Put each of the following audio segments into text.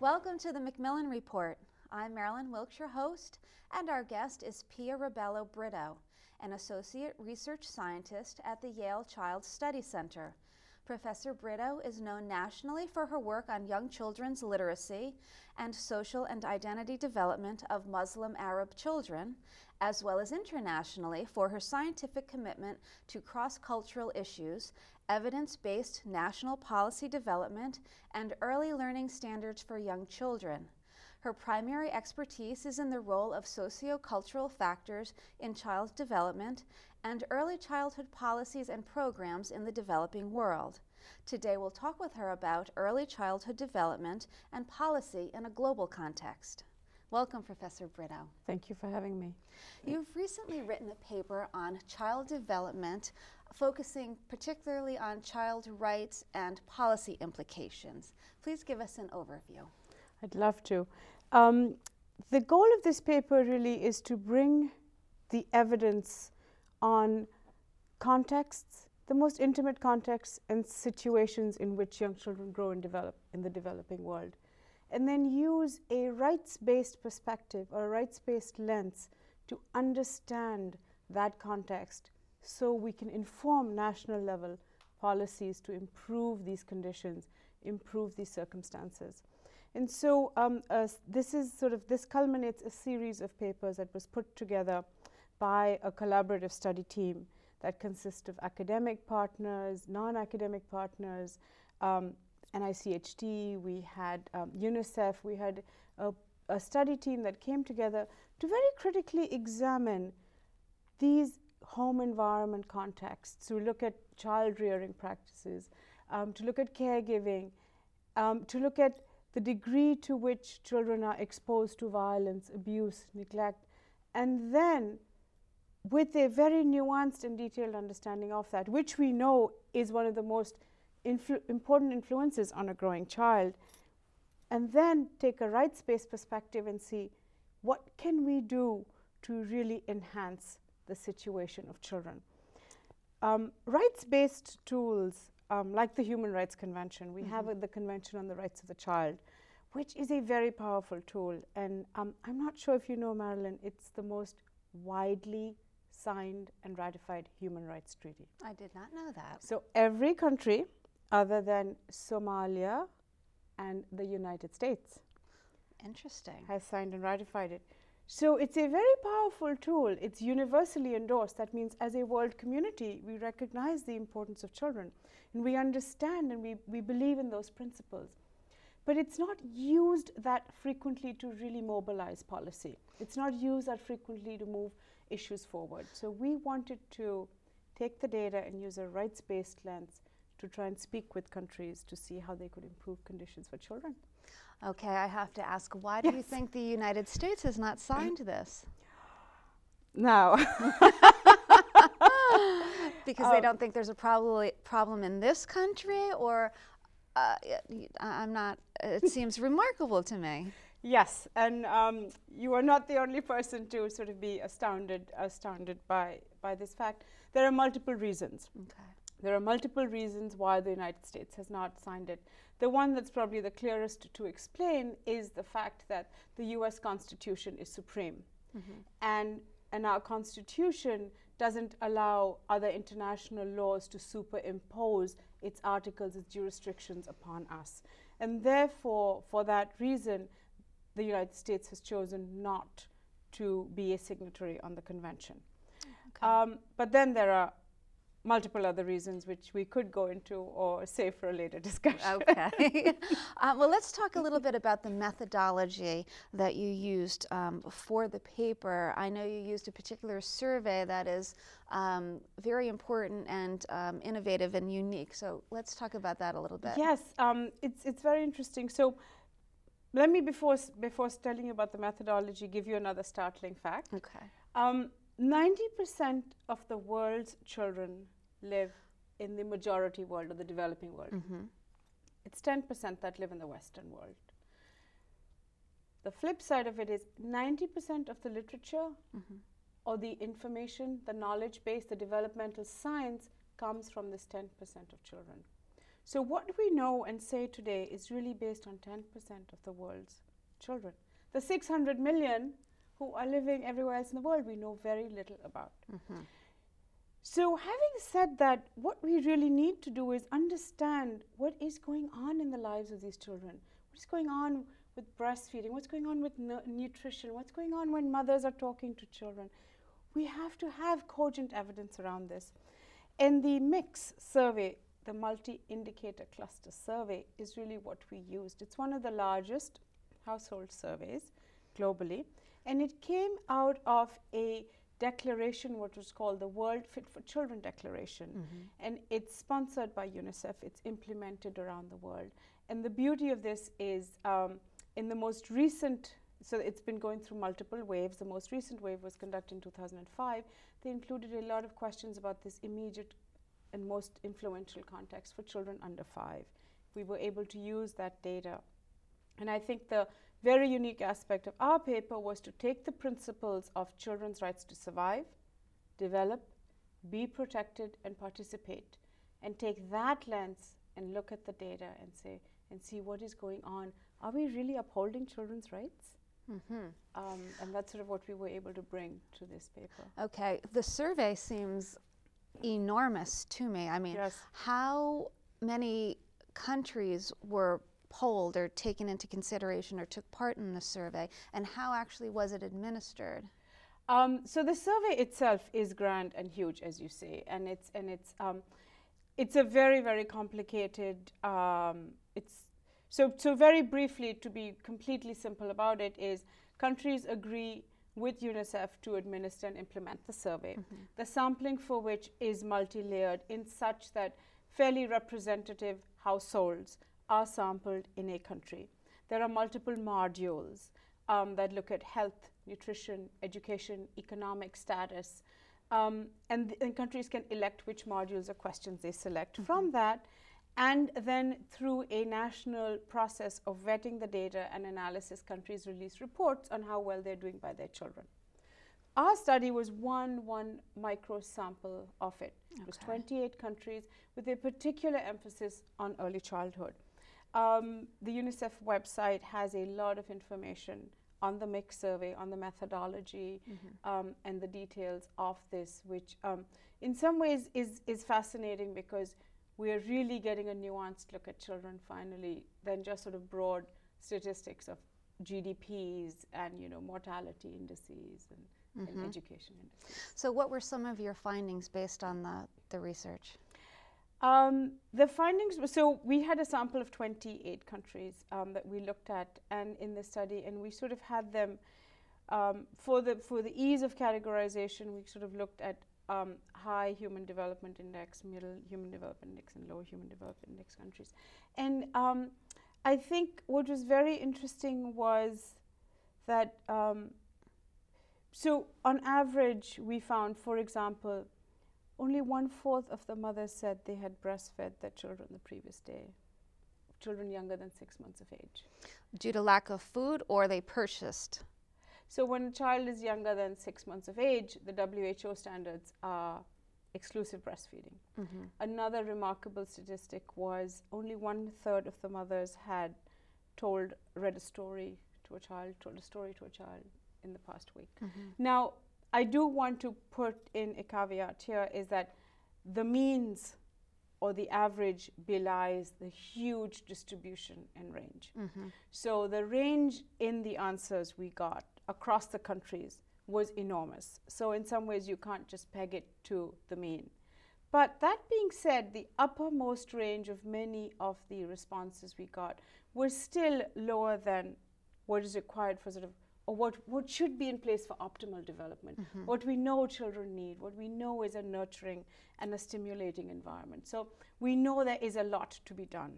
Welcome to the Macmillan Report. I'm Marilyn Wilkshire, host, and our guest is Pia Rebello Britto, an associate research scientist at the Yale Child Study Center. Professor Britto is known nationally for her work on young children's literacy and social and identity development of Muslim Arab children, as well as internationally for her scientific commitment to cross cultural issues, evidence based national policy development, and early learning standards for young children. Her primary expertise is in the role of sociocultural factors in child development and early childhood policies and programs in the developing world. Today we'll talk with her about early childhood development and policy in a global context. Welcome, Professor Britto. Thank you for having me. You've recently written a paper on child development, focusing particularly on child rights and policy implications. Please give us an overview. I'd love to. Um, the goal of this paper really is to bring the evidence on contexts, the most intimate contexts and situations in which young children grow and develop in the developing world, and then use a rights based perspective or a rights based lens to understand that context so we can inform national level policies to improve these conditions, improve these circumstances. And so um, uh, this is sort of this culminates a series of papers that was put together by a collaborative study team that consists of academic partners, non-academic partners, um, we had um, UNICEF, we had a, a study team that came together to very critically examine these home environment contexts, to look at child rearing practices, um, to look at caregiving, um, to look at the degree to which children are exposed to violence, abuse, neglect, and then with a very nuanced and detailed understanding of that, which we know is one of the most influ- important influences on a growing child, and then take a rights-based perspective and see what can we do to really enhance the situation of children. Um, rights-based tools um, like the Human Rights Convention. We mm-hmm. have uh, the Convention on the Rights of the Child, which is a very powerful tool. And um, I'm not sure if you know, Marilyn, it's the most widely signed and ratified human rights treaty. I did not know that. So every country other than Somalia and the United States interesting has signed and ratified it. So it's a very powerful tool. It's universally endorsed. That means, as a world community, we recognize the importance of children and we understand and we, we believe in those principles. But it's not used that frequently to really mobilize policy. It's not used that frequently to move issues forward. So we wanted to take the data and use a rights based lens to try and speak with countries to see how they could improve conditions for children. Okay, I have to ask why yes. do you think the United States has not signed this? No. because um, they don't think there's a prob- problem in this country, or uh, I'm not, it seems remarkable to me. Yes, and um, you are not the only person to sort of be astounded, astounded by, by this fact. There are multiple reasons. Okay. There are multiple reasons why the United States has not signed it. The one that's probably the clearest to explain is the fact that the US Constitution is supreme. Mm-hmm. And, and our Constitution doesn't allow other international laws to superimpose its articles, its jurisdictions upon us. And therefore, for that reason, the United States has chosen not to be a signatory on the convention. Okay. Um, but then there are multiple other reasons which we could go into or save for a later discussion. Okay. uh, well, let's talk a little bit about the methodology that you used um, for the paper. I know you used a particular survey that is um, very important and um, innovative and unique. So let's talk about that a little bit. Yes, um, it's, it's very interesting. So let me, before, before telling you about the methodology, give you another startling fact. Okay. Um, 90% of the world's children live in the majority world or the developing world. Mm-hmm. It's 10% that live in the Western world. The flip side of it is 90% of the literature mm-hmm. or the information, the knowledge base, the developmental science comes from this 10% of children. So, what we know and say today is really based on 10% of the world's children. The 600 million who are living everywhere else in the world, we know very little about. Mm-hmm. So, having said that, what we really need to do is understand what is going on in the lives of these children. What is going on with breastfeeding? What's going on with nutrition? What's going on when mothers are talking to children? We have to have cogent evidence around this. And the MICS survey, the multi indicator cluster survey is really what we used. It's one of the largest household surveys globally, and it came out of a declaration, what was called the World Fit for Children Declaration. Mm-hmm. And it's sponsored by UNICEF, it's implemented around the world. And the beauty of this is um, in the most recent so it's been going through multiple waves. The most recent wave was conducted in 2005. They included a lot of questions about this immediate and most influential context for children under five. We were able to use that data. And I think the very unique aspect of our paper was to take the principles of children's rights to survive, develop, be protected, and participate, and take that lens and look at the data and say, and see what is going on. Are we really upholding children's rights? Mm-hmm. Um, and that's sort of what we were able to bring to this paper. Okay, the survey seems enormous to me. I mean, yes. how many countries were polled or taken into consideration or took part in the survey, and how actually was it administered? Um, so the survey itself is grand and huge, as you say, and it's and it's um, it's a very very complicated. Um, it's so, so very briefly, to be completely simple about it, is countries agree with UNICEF to administer and implement the survey. Mm-hmm. The sampling for which is multi layered in such that fairly representative households are sampled in a country. There are multiple modules um, that look at health, nutrition, education, economic status. Um, and, and, countries can elect which modules or questions they select. Mm-hmm. From that, and then through a national process of vetting the data and analysis, countries release reports on how well they're doing by their children. Our study was one one micro sample of it. Okay. It was 28 countries with a particular emphasis on early childhood. Um, the UNICEF website has a lot of information on the MICS survey, on the methodology, mm-hmm. um, and the details of this, which um, in some ways is, is fascinating because we are really getting a nuanced look at children finally than just sort of broad statistics of GDPs and you know mortality indices and, mm-hmm. and education indices. So, what were some of your findings based on the, the research? Um, the findings were so we had a sample of 28 countries um, that we looked at and in the study and we sort of had them um, for the for the ease of categorization we sort of looked at um, high human development index, middle human development index, and low human development index countries. And um, I think what was very interesting was that, um, so on average, we found, for example, only one fourth of the mothers said they had breastfed their children the previous day, children younger than six months of age. Due to lack of food, or they purchased? So when a child is younger than six months of age, the WHO standards are exclusive breastfeeding. Mm-hmm. Another remarkable statistic was only one third of the mothers had told, read a story to a child, told a story to a child in the past week. Mm-hmm. Now, I do want to put in a caveat here is that the means or the average belies the huge distribution and range. Mm-hmm. So the range in the answers we got across the countries was enormous. So, in some ways, you can't just peg it to the mean. But that being said, the uppermost range of many of the responses we got were still lower than what is required for sort of, or what, what should be in place for optimal development. Mm-hmm. What we know children need, what we know is a nurturing and a stimulating environment. So we know there is a lot to be done.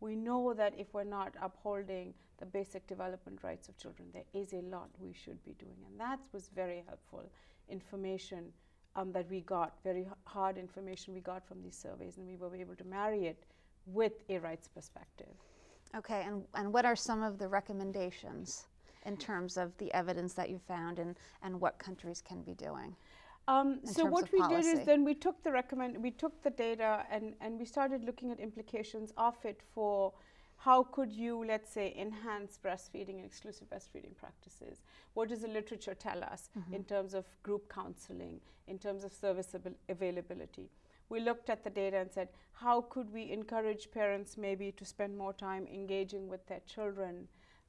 We know that if we're not upholding the basic development rights of children. There is a lot we should be doing, and that was very helpful information um, that we got, very hard information we got from these surveys, and we were able to marry it with a rights perspective. Okay, and, and what are some of the recommendations in terms of the evidence that you found and, and what countries can be doing? Um, so what we policy. did is then we took the recommend we took the data and, and we started looking at implications of it for how could you let's say enhance breastfeeding and exclusive breastfeeding practices what does the literature tell us mm-hmm. in terms of group counseling in terms of service ab- availability we looked at the data and said how could we encourage parents maybe to spend more time engaging with their children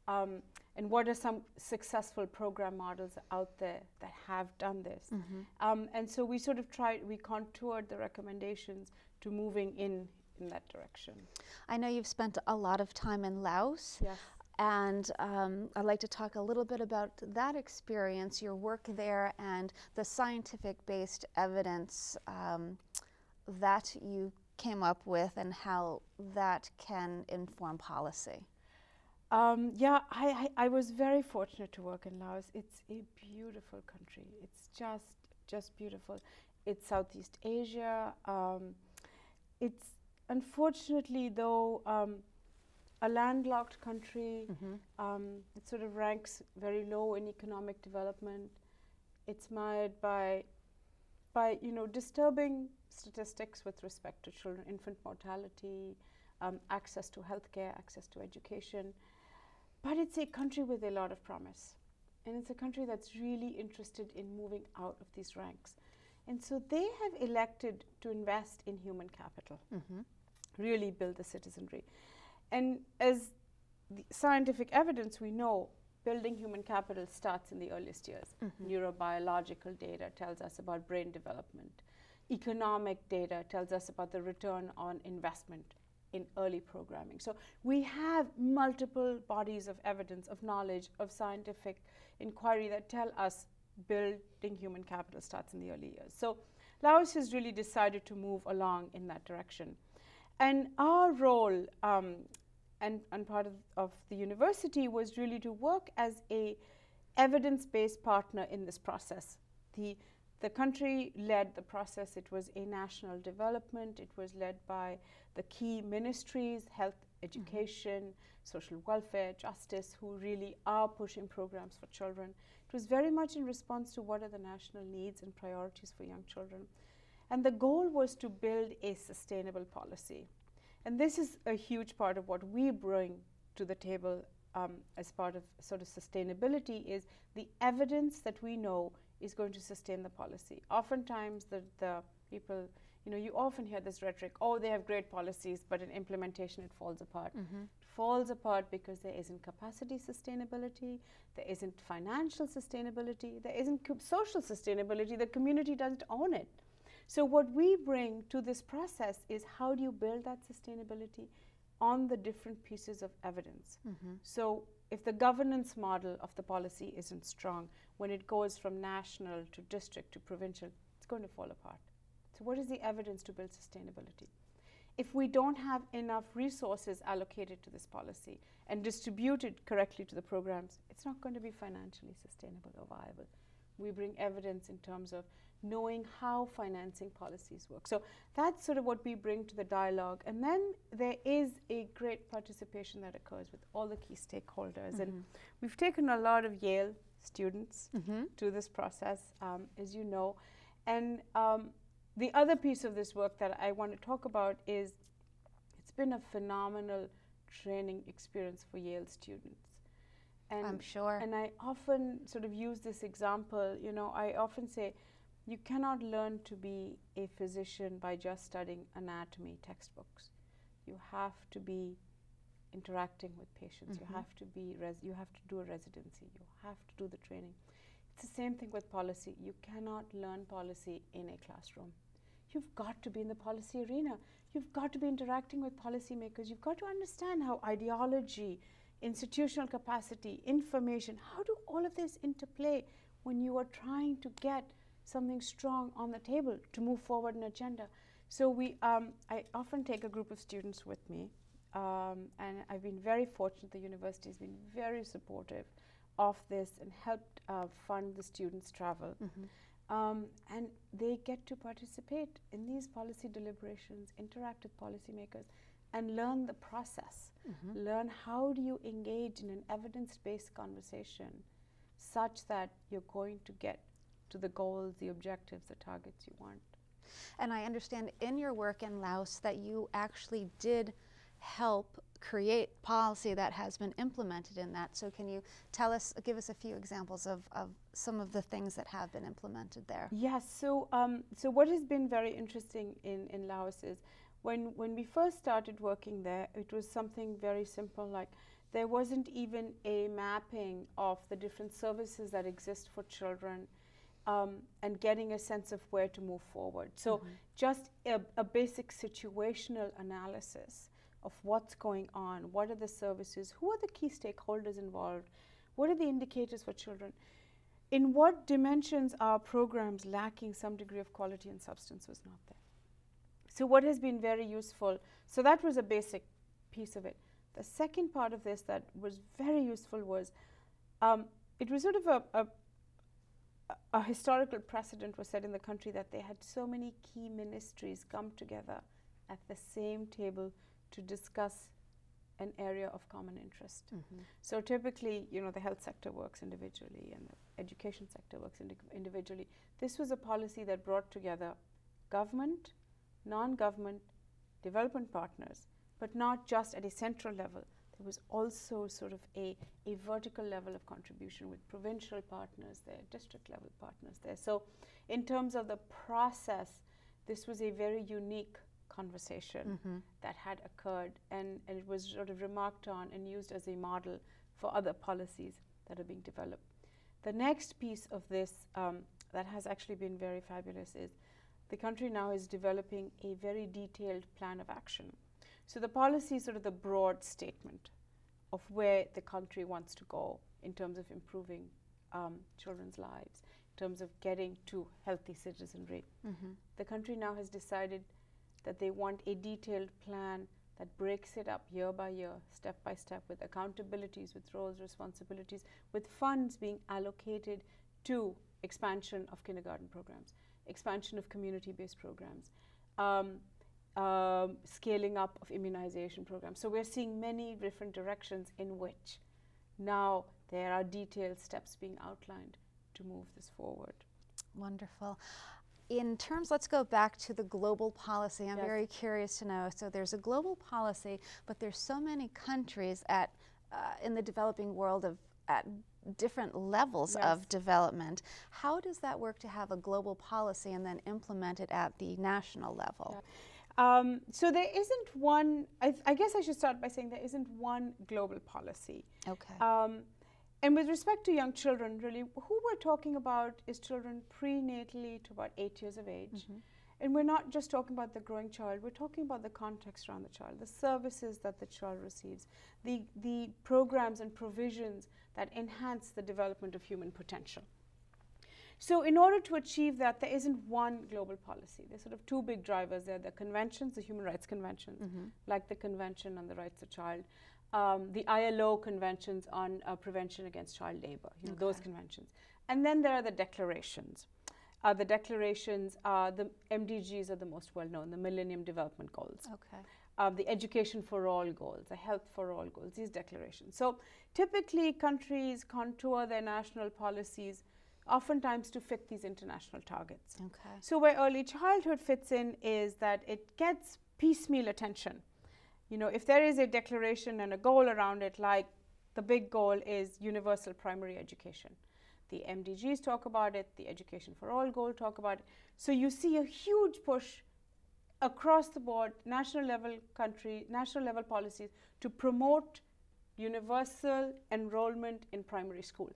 um, and what are some successful program models out there that have done this? Mm-hmm. Um, and so we sort of tried, we contoured the recommendations to moving in in that direction. I know you've spent a lot of time in Laos. Yes. And um, I'd like to talk a little bit about that experience, your work there, and the scientific based evidence um, that you came up with and how that can inform policy. Um, yeah, I, I, I, was very fortunate to work in Laos. It's a beautiful country. It's just just beautiful. It's Southeast Asia. Um, it's unfortunately though um, a landlocked country. Mm-hmm. Um, it sort of ranks very low in economic development. It's mired by by you know disturbing statistics with respect to children infant mortality, um, access to healthcare, access to education. But it's a country with a lot of promise. And it's a country that's really interested in moving out of these ranks. And so they have elected to invest in human capital, mm-hmm. really build the citizenry. And as scientific evidence, we know building human capital starts in the earliest years. Mm-hmm. Neurobiological data tells us about brain development. Economic data tells us about the return on investment in early programming. So we have multiple bodies of evidence, of knowledge, of scientific inquiry that tell us building human capital starts in the early years. So Laos has really decided to move along in that direction. And our role um, and, and part of, of the university was really to work as a evidence-based partner in this process. The the country led the process. It was a national development. It was led by the key ministries, health, education, mm-hmm. social welfare, justice, who really are pushing programs for children. It was very much in response to what are the national needs and priorities for young children. And the goal was to build a sustainable policy. And this is a huge part of what we bring to the table um, as part of sort of sustainability is the evidence that we know is going to sustain the policy. Oftentimes, the, the people, you know, you often hear this rhetoric oh, they have great policies, but in implementation it falls apart. Mm-hmm. It falls apart because there isn't capacity sustainability, there isn't financial sustainability, there isn't co- social sustainability, the community doesn't own it. So, what we bring to this process is how do you build that sustainability on the different pieces of evidence? Mm-hmm. So, if the governance model of the policy isn't strong, when it goes from national to district to provincial, it's going to fall apart. So, what is the evidence to build sustainability? If we don't have enough resources allocated to this policy and distributed correctly to the programs, it's not going to be financially sustainable or viable. We bring evidence in terms of knowing how financing policies work. So that's sort of what we bring to the dialogue. And then there is a great participation that occurs with all the key stakeholders. Mm-hmm. And we've taken a lot of Yale students mm-hmm. to this process, um, as you know. And um, the other piece of this work that I want to talk about is it's been a phenomenal training experience for Yale students. And, I'm sure. And I often sort of use this example. You know, I often say, you cannot learn to be a physician by just studying anatomy textbooks. You have to be interacting with patients. Mm-hmm. You have to be res- you have to do a residency. You have to do the training. It's the same thing with policy. You cannot learn policy in a classroom. You've got to be in the policy arena. You've got to be interacting with policymakers. You've got to understand how ideology, institutional capacity, information, how do all of this interplay when you are trying to get something strong on the table to move forward an agenda. So we, um, I often take a group of students with me, um, and I've been very fortunate. The university has been very supportive of this and helped uh, fund the students' travel. Mm-hmm. Um, and they get to participate in these policy deliberations, interact with policymakers, and learn the process. Mm-hmm. Learn how do you engage in an evidence-based conversation such that you're going to get to the goals, the objectives, the targets you want. And I understand in your work in Laos that you actually did help create policy that has been implemented in that. So can you tell us, give us a few examples of, of some of the things that have been implemented there? Yes. So, um, so what has been very interesting in, in Laos is when, when we first started working there, it was something very simple like there wasn't even a mapping of the different services that exist for children um, and getting a sense of where to move forward. So, mm-hmm. just a, a, basic situational analysis of what's going on, what are the services, who are the key stakeholders involved, what are the indicators for children, in what dimensions are programs lacking some degree of quality and substance was not there. So, what has been very useful, so that was a basic piece of it. The second part of this that was very useful was um, it was sort of a, a a historical precedent was set in the country that they had so many key ministries come together at the same table to discuss an area of common interest. Mm-hmm. So typically, you know, the health sector works individually and the education sector works indi- individually. This was a policy that brought together government, non-government, development partners, but not just at a central level, there was also sort of a, a vertical level of contribution with provincial partners there, district level partners there. So, in terms of the process, this was a very unique conversation mm-hmm. that had occurred, and, and it was sort of remarked on and used as a model for other policies that are being developed. The next piece of this um, that has actually been very fabulous is the country now is developing a very detailed plan of action so the policy is sort of the broad statement of where the country wants to go in terms of improving um, children's lives, in terms of getting to healthy citizenry. Mm-hmm. The country now has decided that they want a detailed plan that breaks it up year by year, step by step, with accountabilities, with roles, responsibilities, with funds being allocated to expansion of kindergarten programs, expansion of community based programs. Um, um, scaling up of immunization programs. So we're seeing many different directions in which now there are detailed steps being outlined to move this forward. Wonderful. In terms, let's go back to the global policy. I'm yes. very curious to know. So there's a global policy, but there's so many countries at uh, in the developing world of at different levels yes. of development. How does that work to have a global policy and then implement it at the national level? Yeah. Um, so there isn't one. I, I, guess I should start by saying there isn't one global policy. Okay. Um, and with respect to young children, really, who we're talking about is children prenatally to about eight years of age. Mm-hmm. And we're not just talking about the growing child, we're talking about the context around the child, the services that the child receives, the, the programs and provisions that enhance the development of human potential. So, in order to achieve that, there isn't one global policy. There's sort of two big drivers there the conventions, the human rights conventions, mm-hmm. like the Convention on the Rights of Child, um, the ILO conventions on uh, prevention against child labor, you know, okay. those conventions. And then there are the declarations. Uh, the declarations are the MDGs are the most well known, the Millennium Development Goals. Okay. Uh, the education for all goals, the health for all goals, these declarations. So typically, countries contour their national policies oftentimes to fit these international targets. Okay. So, where early childhood fits in is that it gets piecemeal attention. You know, if there is a declaration and a goal around it, like the big goal is universal primary education. The MDGs talk about it, the Education for All goal talk about it. So you see a huge push across the board, national level country, national level policies to promote universal enrollment in primary school.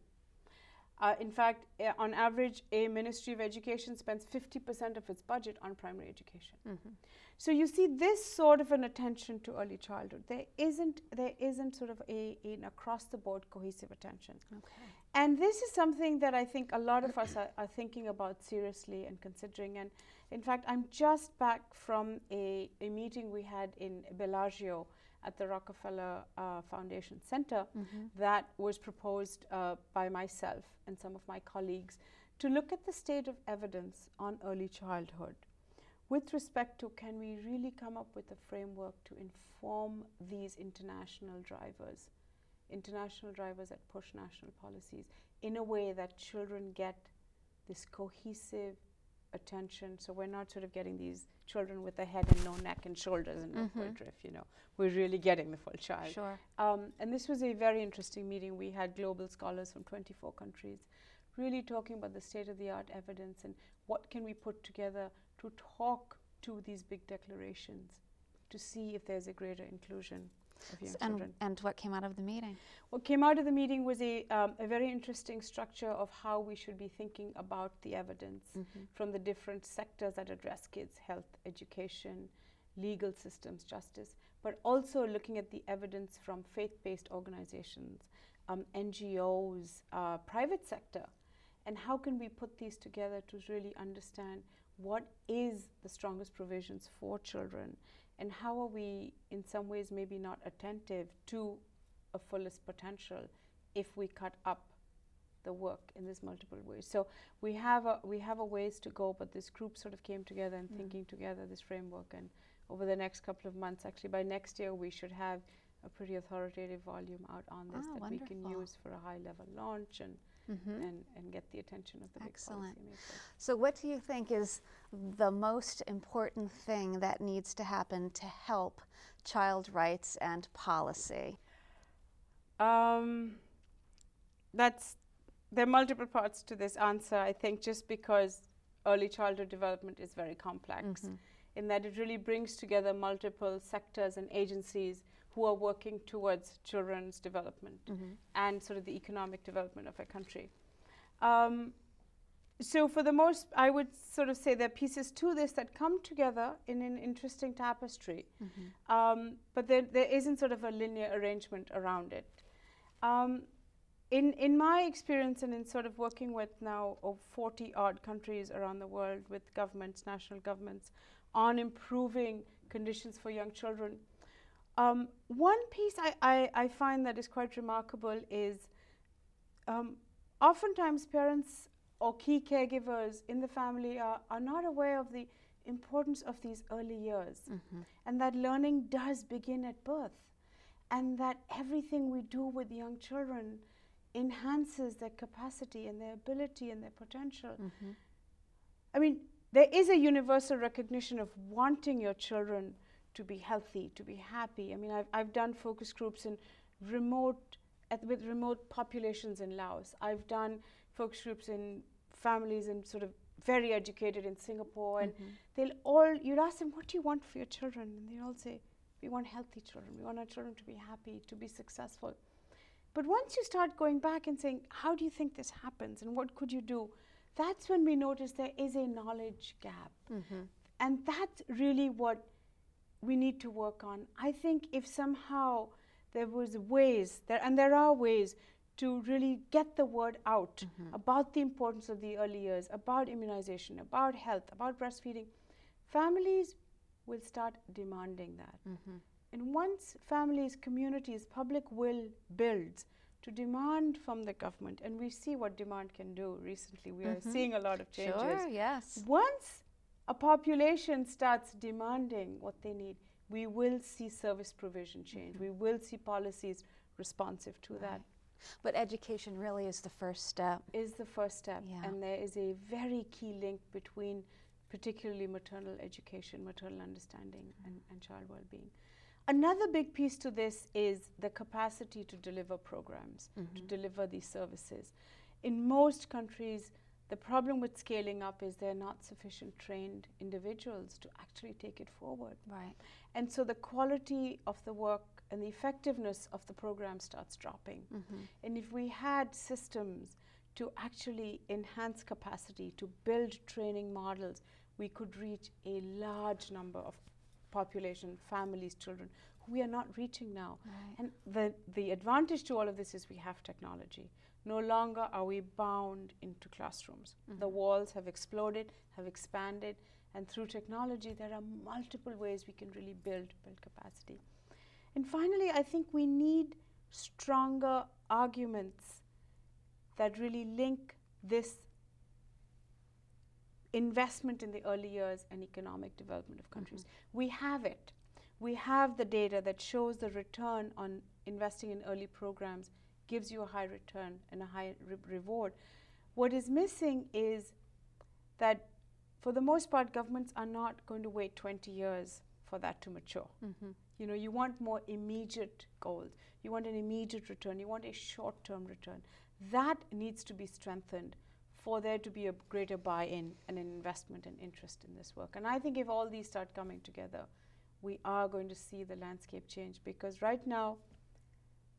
Uh, in fact, uh, on average, a Ministry of Education spends 50% of its budget on primary education. Mm-hmm. So you see this sort of an attention to early childhood. There isn't there isn't sort of a an across the board cohesive attention. Okay. And this is something that I think a lot of us are, are, thinking about seriously and considering. And in fact, I'm just back from a, a meeting we had in Bellagio at the Rockefeller uh, Foundation Center mm-hmm. that was proposed uh, by myself and some of my colleagues to look at the state of evidence on early childhood with respect to can we really come up with a framework to inform these international drivers, international drivers that push national policies in a way that children get this cohesive attention. So we're not sort of getting these children with a head and no neck and shoulders and no Mhm. midriff, you know. We're really getting the full child. Sure. Um, and this was a very interesting meeting. We had global scholars from 24 countries really talking about the state of the art evidence and what can we put together to talk to these big declarations to see if there's a greater inclusion of young And, children. and what came out of the meeting? What came out of the meeting was a, um, a very interesting structure of how we should be thinking about the evidence Mhm. from the different sectors that address kids health, education, legal systems, justice, but also looking at the evidence from faith based organizations, um, NGOs, uh, private sector, and how can we put these together to really understand what is the strongest provisions for children and how are we in some ways maybe not attentive to a fullest potential if we cut up the work in these multiple ways. So we have a we have a ways to go, but this group sort of came together and Mm. thinking together this framework. And over the next couple of months, actually by next year, we should have a pretty authoritative volume out on this Ah, that we can use for a high level launch and, Mhm. and, and get the attention of the Excellent. big policymakers. So, what do you think is the most important thing that needs to happen to help child rights and policy? Um, that's there are multiple parts to this answer. I think just because early childhood development is very complex, Mhm. in that it really brings together multiple sectors and agencies who are working towards children's development Mhm. and sort of the economic development of a country. Um, so, for the most, I would sort of say there are pieces to this that come together in an interesting tapestry, Mhm. um, but there, there isn't sort of a linear arrangement around it. Um, in, in my experience and in sort of working with now over 40 odd countries around the world with governments, national governments, on improving conditions for young children, um, one piece I, I, I find that is quite remarkable is um, oftentimes parents or key caregivers in the family are, are not aware of the importance of these early years Mhm. and that learning does begin at birth and that everything we do with young children enhances their capacity and their ability and their potential. Mhm. I mean, there is a universal recognition of wanting your children to be healthy, to be happy. I mean, I've, I've done focus groups in remote, at, with remote populations in Laos. I've done focus groups in families in sort of very educated in Singapore, and Mhm. they'll all, you'd ask them, what do you want for your children? And they all say, we want healthy children. We want our children to be happy, to be successful. But once you start going back and saying, how do you think this happens and what could you do? That's when we notice there is a knowledge gap. Mhm. And that's really what we need to work on. I think if somehow there was ways there and there are ways to really get the word out Mhm. about the importance of the early years, about immunization, about health, about breastfeeding, families will start demanding that. Mhm. And once families, communities, public will builds to demand from the government, and we see what demand can do recently, we are Mhm. seeing a lot of changes. Sure, yes. Once a population starts demanding what they need, we will see service provision change. We will see policies responsive to that. But education really is the first step. Is the first step, Yeah. and there is a very key link between, particularly maternal education, maternal understanding, and, and child well-being. Another big piece to this is the capacity to deliver programs, to Mhm. deliver these services. In most countries, the problem with scaling up is there are not sufficient trained individuals to actually take it forward. Right. And so the quality of the work and the effectiveness of the program starts dropping. Mhm. And if we had systems to actually enhance capacity, to build training models, we could reach a large number of population, families, children who we are not reaching now. Right. And the, the advantage to all of this is we have technology. No longer are we bound into classrooms. The Mhm. walls have exploded, have expanded, and through technology, there are multiple ways we can really build build capacity. And finally, I think we need stronger arguments that really link this investment in the early years and economic development of countries. We have it. We have the data that shows the return on investing in early programs gives you a high return and a high re- reward. What is missing is that, for the most part, governments are not going to wait 20 years for that to mature. Mm-hmm. You know, you want more immediate goals. You want an immediate return. You want a short-term return. That needs to be strengthened for there to be a greater buy-in and an investment and interest in this work. And I think if all these start coming together, we are going to see the landscape change because right now,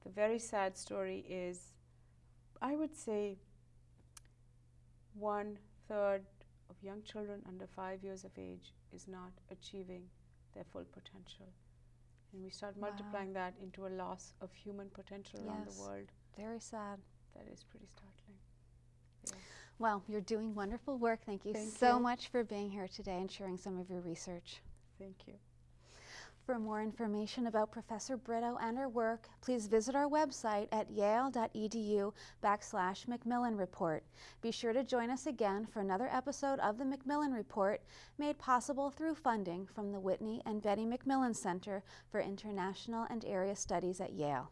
the very sad story is, I would say, one third of young children under five years of age is not achieving their full potential. And we start Wow. multiplying that into a loss of human potential around the world. Very sad. That is pretty startling. Yes. Well, you're doing wonderful work. Thank you Thank so you. much for being here today and sharing some of your research. Thank you. For more information about Professor Britto and her work, please visit our website at yale.edu backslash Macmillan Report. Be sure to join us again for another episode of the Macmillan Report, made possible through funding from the Whitney and Betty Macmillan Center for International and Area Studies at Yale.